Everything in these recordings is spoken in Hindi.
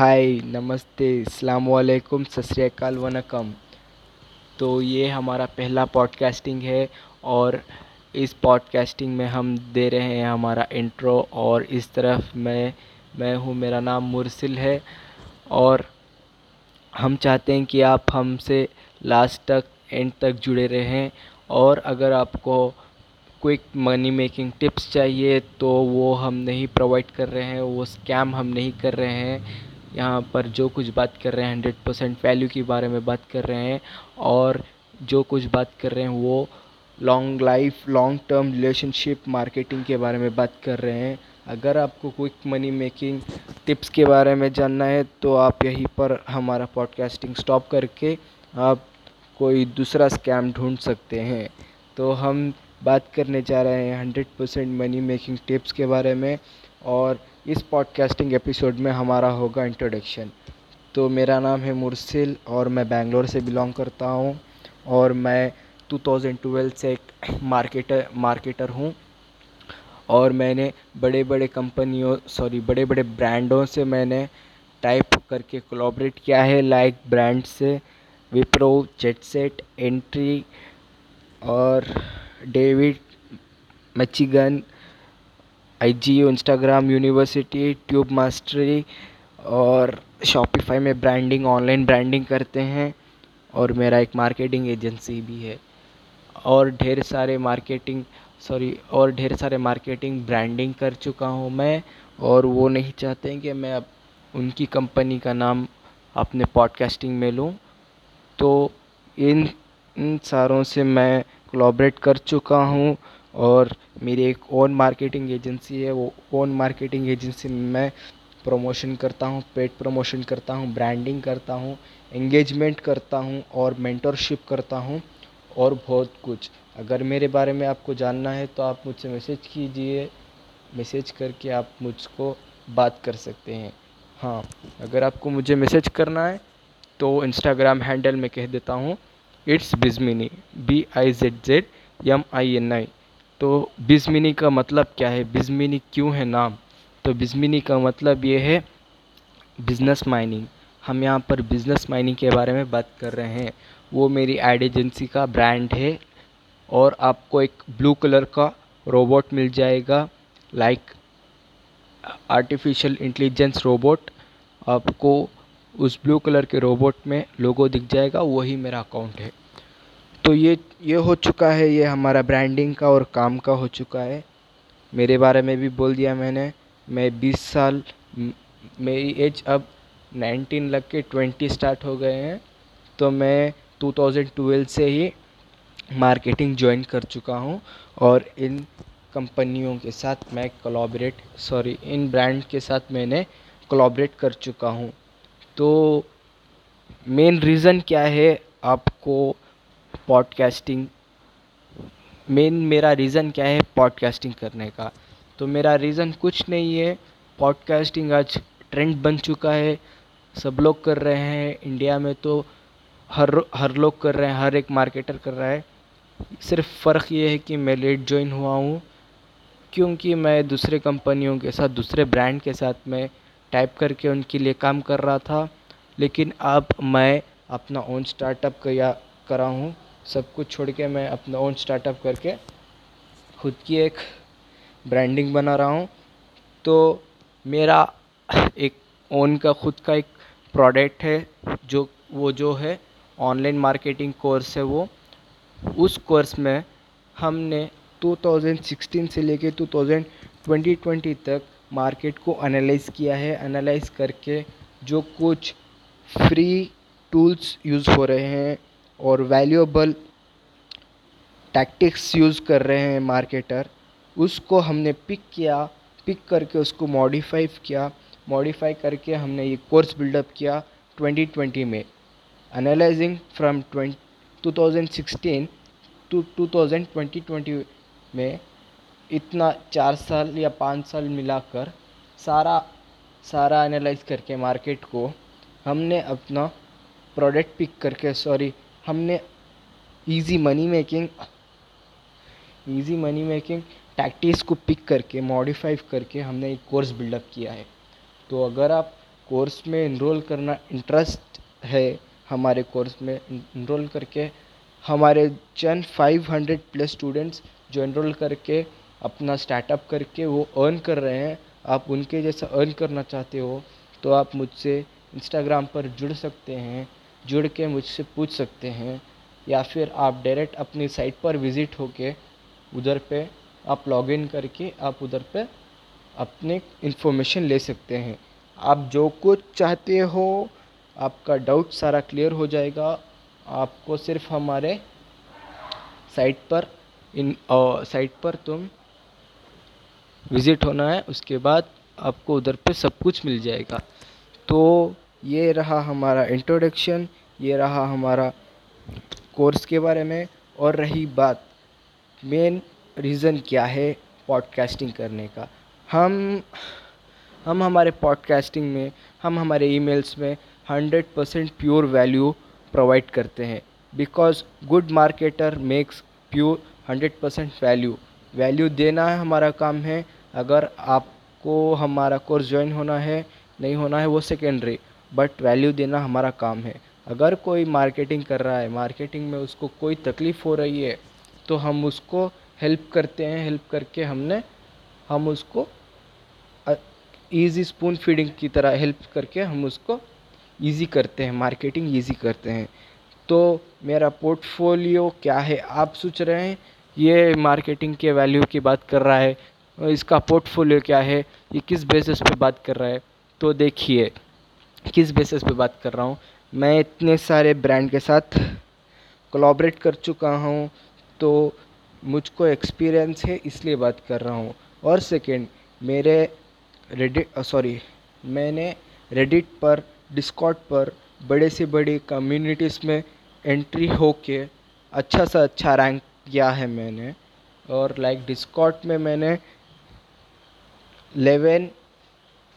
हाय, नमस्ते अलैक्म सत वनकम। तो ये हमारा पहला पॉडकास्टिंग है और इस पॉडकास्टिंग में हम दे रहे हैं हमारा इंट्रो और इस तरफ़ मैं मैं हूँ, मेरा नाम मुरसिल है और हम चाहते हैं कि आप हमसे लास्ट तक एंड तक जुड़े रहें और अगर आपको क्विक मनी मेकिंग टिप्स चाहिए तो वो हम नहीं प्रोवाइड कर रहे हैं, वो स्कैम हम नहीं कर रहे हैं। यहाँ पर जो कुछ बात कर रहे हैं हंड्रेड परसेंट वैल्यू के बारे में बात कर रहे हैं और जो कुछ बात कर रहे हैं वो long life long term relationship marketing के बारे में बात कर रहे हैं। अगर आपको क्विक मनी मेकिंग टिप्स के बारे में जानना है तो आप यहीं पर हमारा पॉडकास्टिंग स्टॉप करके आप कोई दूसरा स्कैम ढूंढ सकते हैं। तो हम बात करने जा रहे हैं hundred percent money making tips के बारे में और इस पॉडकास्टिंग एपिसोड में हमारा होगा इंट्रोडक्शन तो मेरा नाम है मुरसिल और मैं बैंगलोर से बिलोंग करता हूँ और मैं 2012 से एक मार्केटर मार्केटर हूँ और मैंने बड़े बड़े कंपनियों सॉरी बड़े बड़े ब्रांडों से मैंने टाइप करके कोलाबरेट किया है लाइक ब्रांड से विप्रो जेटसेट एंट्री और David Michigan I G Instagram university tube mastery और शॉपिफाई में ब्रांडिंग ऑनलाइन ब्रांडिंग करते हैं और मेरा एक मार्केटिंग एजेंसी भी है। और ढेर सारे मार्केटिंग सॉरी और ढेर सारे मार्केटिंग ब्रांडिंग कर चुका हूँ मैं और वो नहीं चाहते हैं कि मैं अब उनकी कंपनी का नाम अपने पॉडकास्टिंग में लूँ। तो इन इन सारों से मैं कोलैबोरेट कर चुका हूँ और मेरी एक ओन मार्केटिंग एजेंसी है। वो ओन मार्केटिंग एजेंसी में मैं प्रमोशन करता हूँ पेड प्रमोशन करता हूँ ब्रांडिंग करता हूँ एंगेजमेंट करता हूँ और मेंटरशिप करता हूँ और बहुत कुछ। अगर मेरे बारे में आपको जानना है तो आप मुझसे मैसेज कीजिए। मैसेज करके आप मुझको बात कर सकते हैं। हाँ अगर आपको मुझे मैसेज करना है तो इंस्टाग्राम हैंडल में कह देता हूँ। It's Bizmini B I Z Z M I N I तो बिजमिनी का मतलब क्या है? बिजमिनी क्यों है नाम? तो बिजमिनी का मतलब ये है बिज़नेस माइनिंग। हम यहाँ पर बिज़नेस माइनिंग के बारे में बात कर रहे हैं। वो मेरी एड एजेंसी का ब्रांड है और आपको एक ब्लू कलर का रोबोट मिल जाएगा लाइक आर्टिफिशियल इंटेलिजेंस रोबोट आपको उस ब्लू कलर के रोबोट में लोगो दिख जाएगा, वही मेरा अकाउंट है। तो ये ये हो चुका है, ये हमारा ब्रांडिंग का और काम का हो चुका है। मेरे बारे में भी बोल दिया मैंने, मैं 20 साल, मेरी एज अब 19 लग के 20 स्टार्ट हो गए हैं। तो मैं 2012 से ही मार्केटिंग ज्वाइन कर चुका हूँ और इन कंपनियों के साथ मैं कोलाबरेट सॉरी इन ब्रांड के साथ मैंने कोलाबरेट कर चुका हूँ। तो मेन रीज़न क्या है आपको पॉडकास्टिंग मेन मेरा रीज़न क्या है पॉडकास्टिंग करने का? तो मेरा रीज़न कुछ नहीं है। पॉडकास्टिंग आज ट्रेंड बन चुका है। सब लोग कर रहे हैं। इंडिया में तो हर हर लोग कर रहे हैं। हर एक मार्केटर कर रहा है। सिर्फ़ फ़र्क ये है कि मैं लेट ज्वाइन हुआ हूँ। क्योंकि मैं दूसरे कंपनियों के साथ, दूसरे ब्रांड के साथ में टाइप करके उनके लिए काम कर रहा था, लेकिन अब मैं अपना ओन स्टार्टअप किया करा हूँ। सब कुछ छोड़ के मैं अपना ओन स्टार्टअप करके खुद की एक ब्रांडिंग बना रहा हूँ। तो मेरा एक ओन का खुद का एक प्रोडक्ट है, जो, वो जो है ऑनलाइन मार्केटिंग कोर्स है वो। उस कोर्स में हमने 2016 से लेके 2020 तक मार्केट को एनालाइज़ किया है एनालाइज़ करके जो कुछ फ्री टूल्स यूज़ हो रहे हैं और वैल्यूएबल टैक्टिक्स यूज़ कर रहे हैं मार्केटर उसको हमने पिक किया पिक करके उसको मॉडिफाई किया मॉडिफाई करके हमने ये कोर्स बिल्डअप किया 2020 में। एनालाइजिंग फ्रॉम 2016 टू 2020 में इतना चार साल या पाँच साल मिलाकर सारा सारा एनालाइज करके मार्केट को हमने अपना प्रोडक्ट पिक करके सॉरी हमने easy money making easy money making tactics को पिक करके मॉडिफाई करके हमने एक कोर्स बिल्डअप किया है। तो अगर आप कोर्स में इनरोल करना इंटरेस्ट है हमारे कोर्स में इनरोल करके हमारे चंद फाइव हंड्रेड प्लस स्टूडेंट्स जो इनरोल करके अपना स्टार्टअप करके वो अर्न कर रहे हैं। आप उनके जैसा अर्न करना चाहते हो तो आप मुझसे इंस्टाग्राम पर जुड़ सकते हैं, जुड़ के मुझसे पूछ सकते हैं, या फिर आप डायरेक्ट अपनी साइट पर विज़िट होके उधर पे आप लॉगिन करके आप उधर पे अपने इन्फॉर्मेशन ले सकते हैं। आप जो कुछ चाहते हो, आपका डाउट सारा क्लियर हो जाएगा। आपको सिर्फ़ हमारे साइट पर इन साइट पर तुम विज़िट होना है, उसके बाद आपको उधर पे सब कुछ मिल जाएगा। तो ये रहा हमारा इंट्रोडक्शन ये रहा हमारा कोर्स के बारे में और रही बात मेन रीज़न क्या है पॉडकास्टिंग करने का। हम हम हमारे पॉडकास्टिंग में, हम हमारे ईमेल्स में hundred percent pure value provide करते हैं। Because good marketer makes pure hundred percent value value देना है हमारा काम है। अगर आपको हमारा कोर्स ज्वाइन होना है, नहीं होना है, वो सेकेंडरी बट वैल्यू देना हमारा काम है। अगर कोई मार्केटिंग कर रहा है मार्केटिंग में उसको कोई तकलीफ़ हो रही है तो हम उसको हेल्प करते हैं। हेल्प करके हमने, हम उसको ईज़ी स्पून फीडिंग की तरह हेल्प करके हम उसको ईज़ी करते हैं। मार्केटिंग ईज़ी करते हैं। तो मेरा पोर्टफोलियो क्या है? आप सोच रहे हैं ये मार्केटिंग के वैल्यू की बात कर रहा है, इसका पोर्टफोलियो क्या है, ये किस बेसिस पे बात कर रहा है? तो देखिए, किस बेसिस पे बात कर रहा हूँ? मैं इतने सारे ब्रांड के साथ कोलाबरेट कर चुका हूँ तो मुझको एक्सपीरियंस है, इसलिए बात कर रहा हूँ। और सेकेंड मेरे रेडिट सॉरी मैंने रेडिट पर डिस्कॉट पर बड़े से बड़ी कम्युनिटीज़ में एंट्री होके अच्छा सा अच्छा रैंक किया है मैंने। और लाइक डिस्कॉट में मैंने लेवन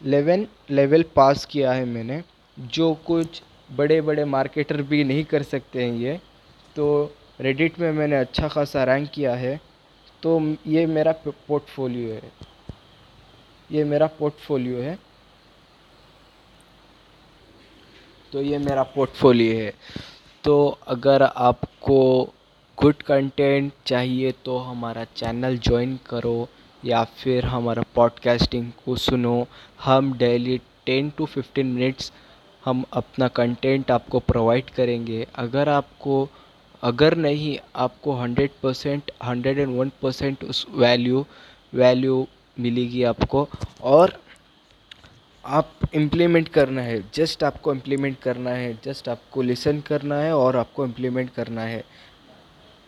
लेवन लेवल पास किया है मैंने, जो कुछ बड़े बड़े मार्केटर भी नहीं कर सकते हैं ये। तो रेडिट में मैंने अच्छा खासा रैंक किया है। तो ये मेरा पोर्टफोलियो है। ये मेरा पोर्टफोलियो है। तो ये मेरा पोर्टफोलियो है। तो अगर आपको गुड कंटेंट चाहिए तो हमारा चैनल ज्वाइन करो या फिर हमारा पॉडकास्टिंग को सुनो। हम daily ten to fifteen minutes हम अपना कंटेंट आपको प्रोवाइड करेंगे। अगर आपको, अगर नहीं, आपको hundred percent hundred and one percent उस वैल्यू वैल्यू मिलेगी आपको। और आप इम्प्लीमेंट करना है जस्ट आपको इम्प्लीमेंट करना है जस्ट आपको लिसन करना है और आपको इम्प्लीमेंट करना है।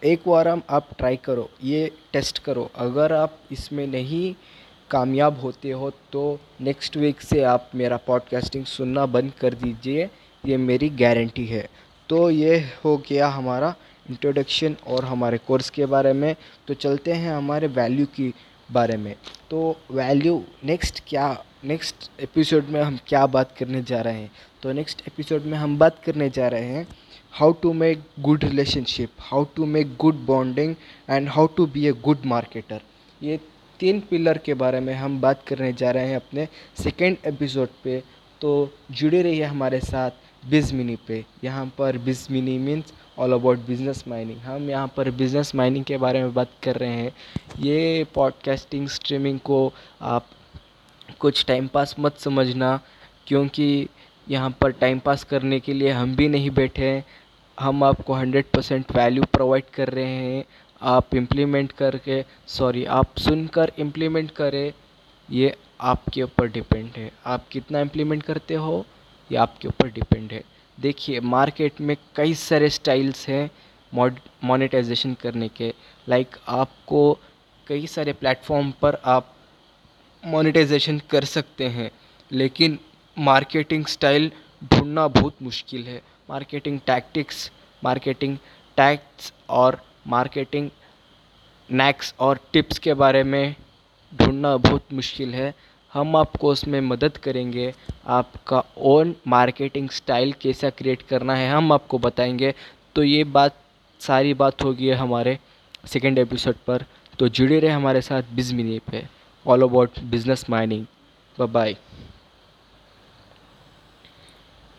एक बार हम आप ट्राई करो, ये टेस्ट करो। अगर आप इसमें नहीं कामयाब होते हो तो नेक्स्ट वीक से आप मेरा पॉडकास्टिंग सुनना बंद कर दीजिए। ये मेरी गारंटी है। तो ये हो गया हमारा इंट्रोडक्शन और हमारे कोर्स के बारे में। तो चलते हैं हमारे वैल्यू की बारे में। तो वैल्यू नेक्स्ट क्या नेक्स्ट एपिसोड में हम क्या बात करने जा रहे हैं? तो नेक्स्ट एपिसोड में हम बात करने जा रहे हैं how to make good relationship how to make good bonding and how to be a good marketer ये तीन पिलर के बारे में हम बात करने जा रहे हैं अपने सेकेंड एपिसोड पे। तो जुड़े रहिए हमारे साथ बिज मिनी पे। यहाँ पर Bizmini means all about business mining हम यहाँ पर बिज़नेस माइनिंग के बारे में बात कर रहे हैं। ये पॉडकास्टिंग स्ट्रीमिंग को आप कुछ टाइम पास मत समझना, क्योंकि यहाँ पर टाइम पास करने के लिए हम भी नहीं बैठे हैं। हम आपको हंड्रेड परसेंट वैल्यू प्रोवाइड कर रहे हैं। आप इम्प्लीमेंट करके सॉरी आप सुनकर इम्प्लीमेंट करें, ये आपके ऊपर डिपेंड है। आप कितना इम्प्लीमेंट करते हो, ये आपके ऊपर डिपेंड है। देखिए मार्केट में कई सारे स्टाइल्स हैं मोनेटाइजेशन करने के। लाइक आपको कई सारे प्लेटफॉर्म पर आप मोनेटाइजेशन कर सकते हैं, लेकिन मार्केटिंग स्टाइल ढूंढना बहुत मुश्किल है। मार्केटिंग टैक्टिक्स मार्केटिंग टैक्ट्स और मार्केटिंग नैक्स और टिप्स के बारे में ढूंढना बहुत मुश्किल है। हम आपको उसमें मदद करेंगे। आपका ओन मार्केटिंग स्टाइल कैसा क्रिएट करना है, हम आपको बताएँगे। तो ये बात, सारी बात होगी हमारे सेकेंड एपिसोड पर। तो जुड़े रहे हमारे साथ बिजमिनी पे। All about business mining bye